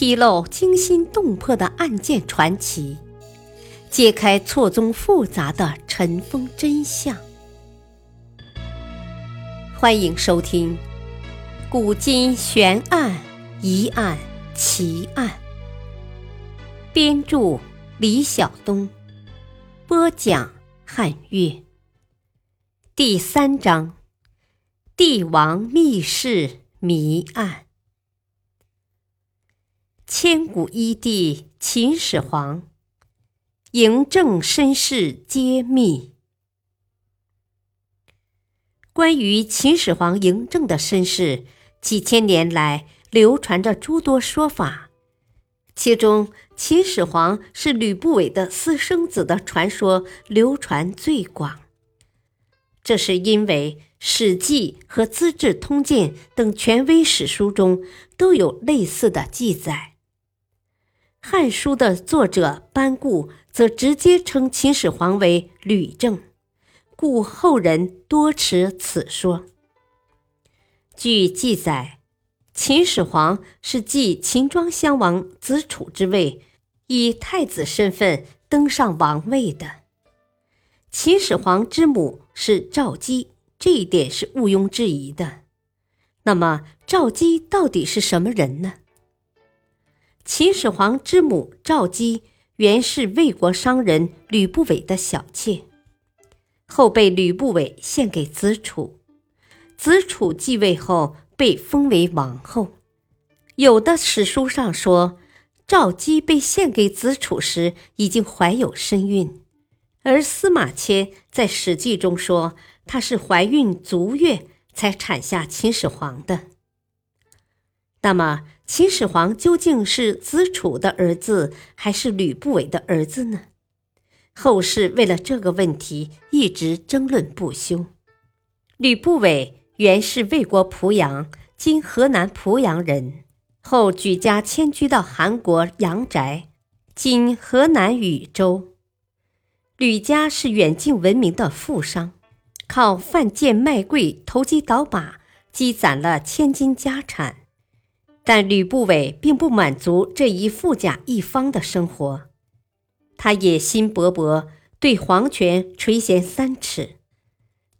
披露惊心动魄的案件传奇，揭开错综复杂的尘封真相。欢迎收听《古今悬案、疑案、奇案》，编著李晓东，播讲汉月。第三章：帝王密室谜案。千古一帝秦始皇，嬴政身世揭秘。关于秦始皇嬴政的身世，几千年来流传着诸多说法，其中秦始皇是吕不韦的私生子的传说流传最广。这是因为《史记》和《资治通鉴》等权威史书中都有类似的记载。《汉书》的作者班固则直接称秦始皇为吕政，故后人多持此说。据记载，秦始皇是继秦庄襄王子楚之位，以太子身份登上王位的。秦始皇之母是赵姬，这一点是毋庸置疑的。那么，赵姬到底是什么人呢？秦始皇之母赵姬原是魏国商人吕不韦的小妾，后被吕不韦献给子楚。子楚继位后被封为王后。有的史书上说，赵姬被献给子楚时已经怀有身孕，而司马迁在《史记》中说她是怀孕足月才产下秦始皇的。那么？秦始皇究竟是子楚的儿子还是吕不韦的儿子呢？后世为了这个问题一直争论不休。吕不韦原是魏国濮阳（今河南濮阳）人，后举家迁居到韩国阳翟（今河南禹州）。吕家是远近闻名的富商，靠贩贱卖贵、投机倒把积攒了千金家产。但吕不韦并不满足这一富甲一方的生活，他野心勃勃，对皇权垂涎三尺。《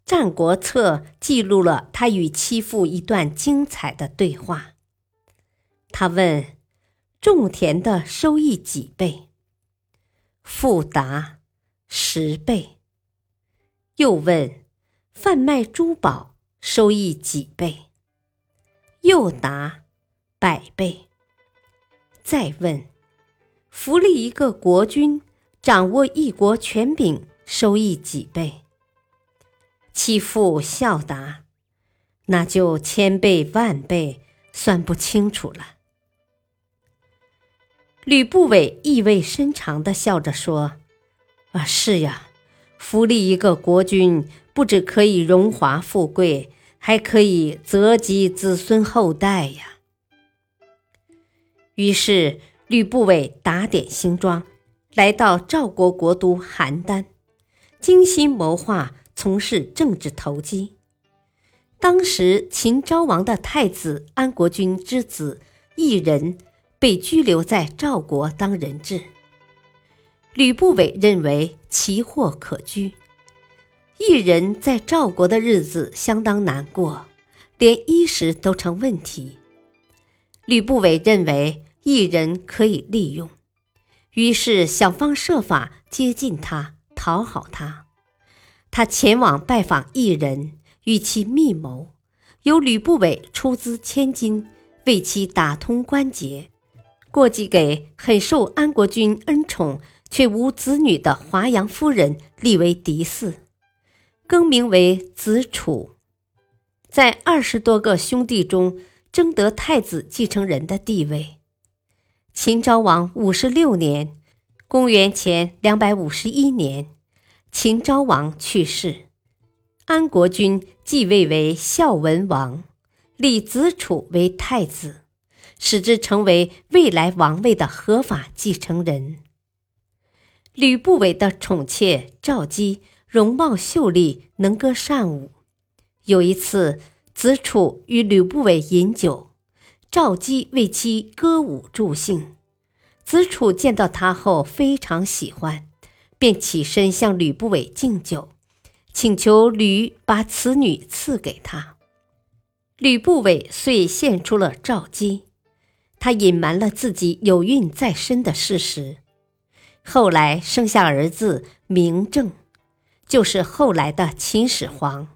战国策》记录了他与妻父一段精彩的对话。他问：“种田的收益几倍？”父答：“十倍。”又问：“贩卖珠宝收益几倍？”又答。百倍。再问：扶立一个国君，掌握一国权柄，收益几倍？其父笑答：“那就千倍万倍，算不清楚了。”吕不韦意味深长的笑着说：“啊，是呀，扶立一个国君，不止可以荣华富贵，还可以泽及子孙后代呀。”于是，吕不韦打点行装，来到赵国国都邯郸，精心谋划，从事政治投机。当时，秦昭王的太子安国君之子异人被拘留在赵国当人质。吕不韦认为奇货可居，异人在赵国的日子相当难过，连衣食都成问题。吕不韦认为。一人可以利用，于是想方设法接近他，讨好他。他前往拜访异人，与其密谋，由吕不韦出资千金为其打通关节，过继给很受安国君恩宠却无子女的华阳夫人立为嫡嗣，更名为子楚，在二十多个兄弟中争得太子继承人的地位。秦昭王五十六年，公元前两百五十一年，秦昭王去世，安国君继位为孝文王，立子楚为太子，使之成为未来王位的合法继承人。吕不韦的宠妾赵姬容貌秀丽，能歌善舞。有一次，子楚与吕不韦饮酒。赵姬为其歌舞助兴。子楚见到他后非常喜欢，便起身向吕不韦敬酒，请求吕把此女赐给他。吕不韦遂献出了赵姬，他隐瞒了自己有孕在身的事实。后来生下儿子明正，就是后来的秦始皇。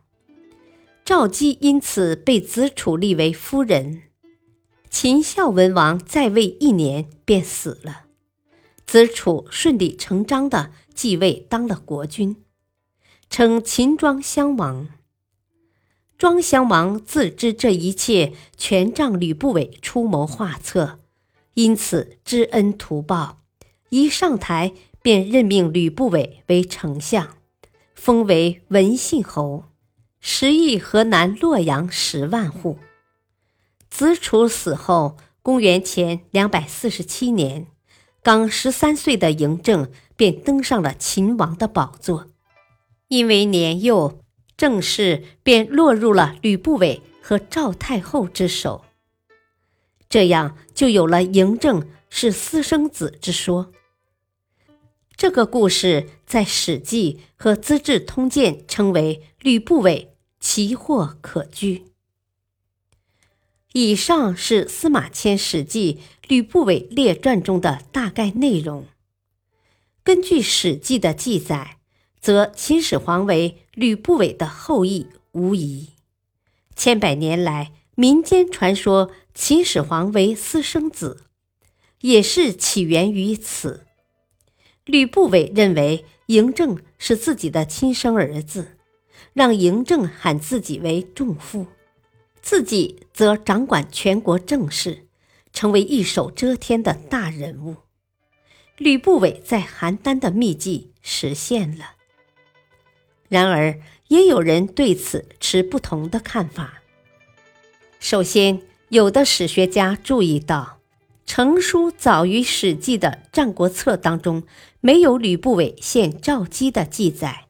赵姬因此被子楚立为夫人。秦孝文王在位一年便死了，子楚顺理成章的继位当了国君，称秦庄襄王。庄襄王自知这一切全仗吕不韦出谋划策，因此知恩图报，一上台便任命吕不韦为丞相，封为文信侯，食邑河南洛阳十万户。子楚死后，公元前两百四十七年，刚十三岁的嬴政便登上了秦王的宝座。因为年幼，政事便落入了吕不韦和赵太后之手，这样就有了嬴政是私生子之说。这个故事在《史记》和《资治通鉴》称为“吕不韦奇货可居”。以上是司马迁《史记·吕不韦列传》中的大概内容。根据《史记》的记载，则秦始皇为吕不韦的后裔无疑。千百年来，民间传说秦始皇为私生子，也是起源于此。吕不韦认为嬴政是自己的亲生儿子，让嬴政喊自己为仲父。自己则掌管全国政事，成为一手遮天的大人物。吕不韦在邯郸的秘计实现了。然而，也有人对此持不同的看法。首先，有的史学家注意到，成书早于《史记》的《战国策》当中没有吕不韦献赵姬的记载。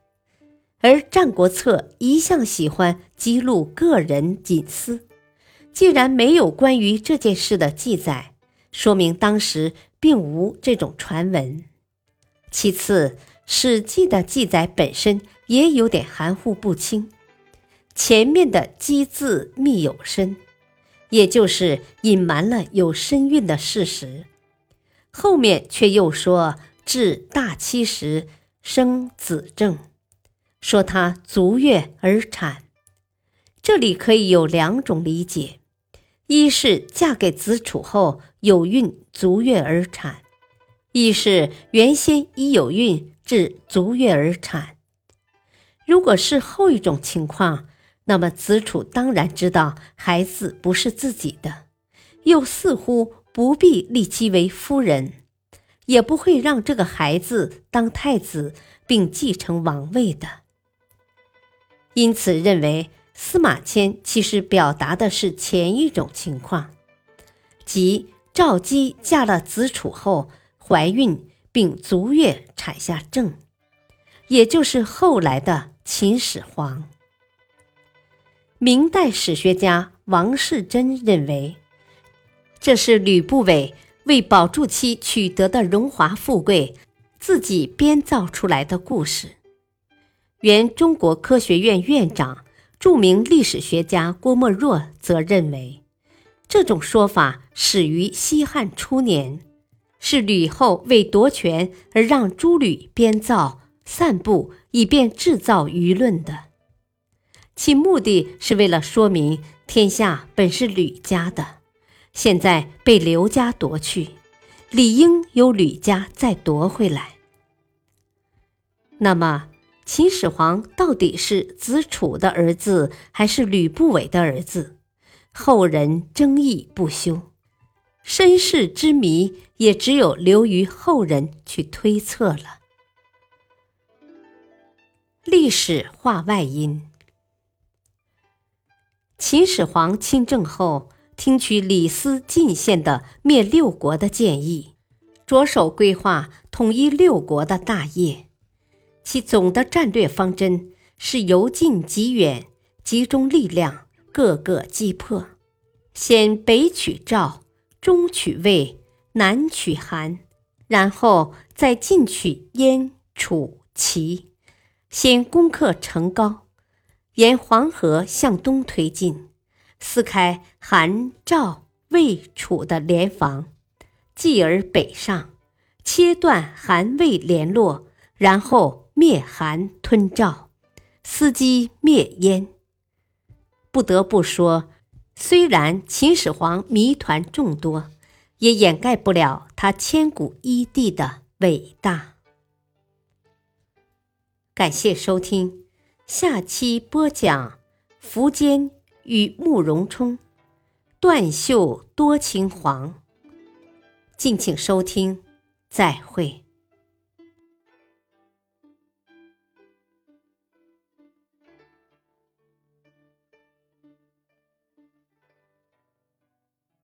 而《战国策》一向喜欢记录个人隐私，既然没有关于这件事的记载，说明当时并无这种传闻。其次，《史记》的记载本身也有点含糊不清，前面的“姬”字密有深，也就是隐瞒了有身孕的事实，后面却又说至大七时生子正。说她足月而产，这里可以有两种理解：一是嫁给子楚后有孕足月而产；一是原先已有孕至足月而产。如果是后一种情况，那么子楚当然知道孩子不是自己的，又似乎不必立其为夫人，也不会让这个孩子当太子并继承王位的。因此，认为司马迁其实表达的是前一种情况，即赵姬嫁了子楚后怀孕并足月产下正，也就是后来的秦始皇。明代史学家王世贞认为，这是吕不韦为保住其取得的荣华富贵，自己编造出来的故事。原中国科学院院长、著名历史学家郭沫若则认为，这种说法始于西汉初年，是吕后为夺权而让诸吕编造、散布，以便制造舆论的。其目的是为了说明天下本是吕家的，现在被刘家夺去，理应由吕家再夺回来。那么？秦始皇到底是子楚的儿子还是吕不韦的儿子？后人争议不休，身世之谜也只有留于后人去推测了。历史话外音：秦始皇亲政后，听取李斯进献的灭六国的建议，着手规划统一六国的大业。其总的战略方针是由近及远，集中力量，各个击破。先北取赵，中取魏，南取韩，然后再进取燕、楚、齐，先攻克成皋，沿黄河向东推进，撕开韩、赵、魏、楚的联防，继而北上，切断韩魏联络，然后灭韩吞赵，伺机灭燕。不得不说。虽然秦始皇谜团众多，也掩盖不了他千古一帝的伟大。感谢收听，下期播讲苻坚与慕容冲，断袖多情黄。敬请收听，再会。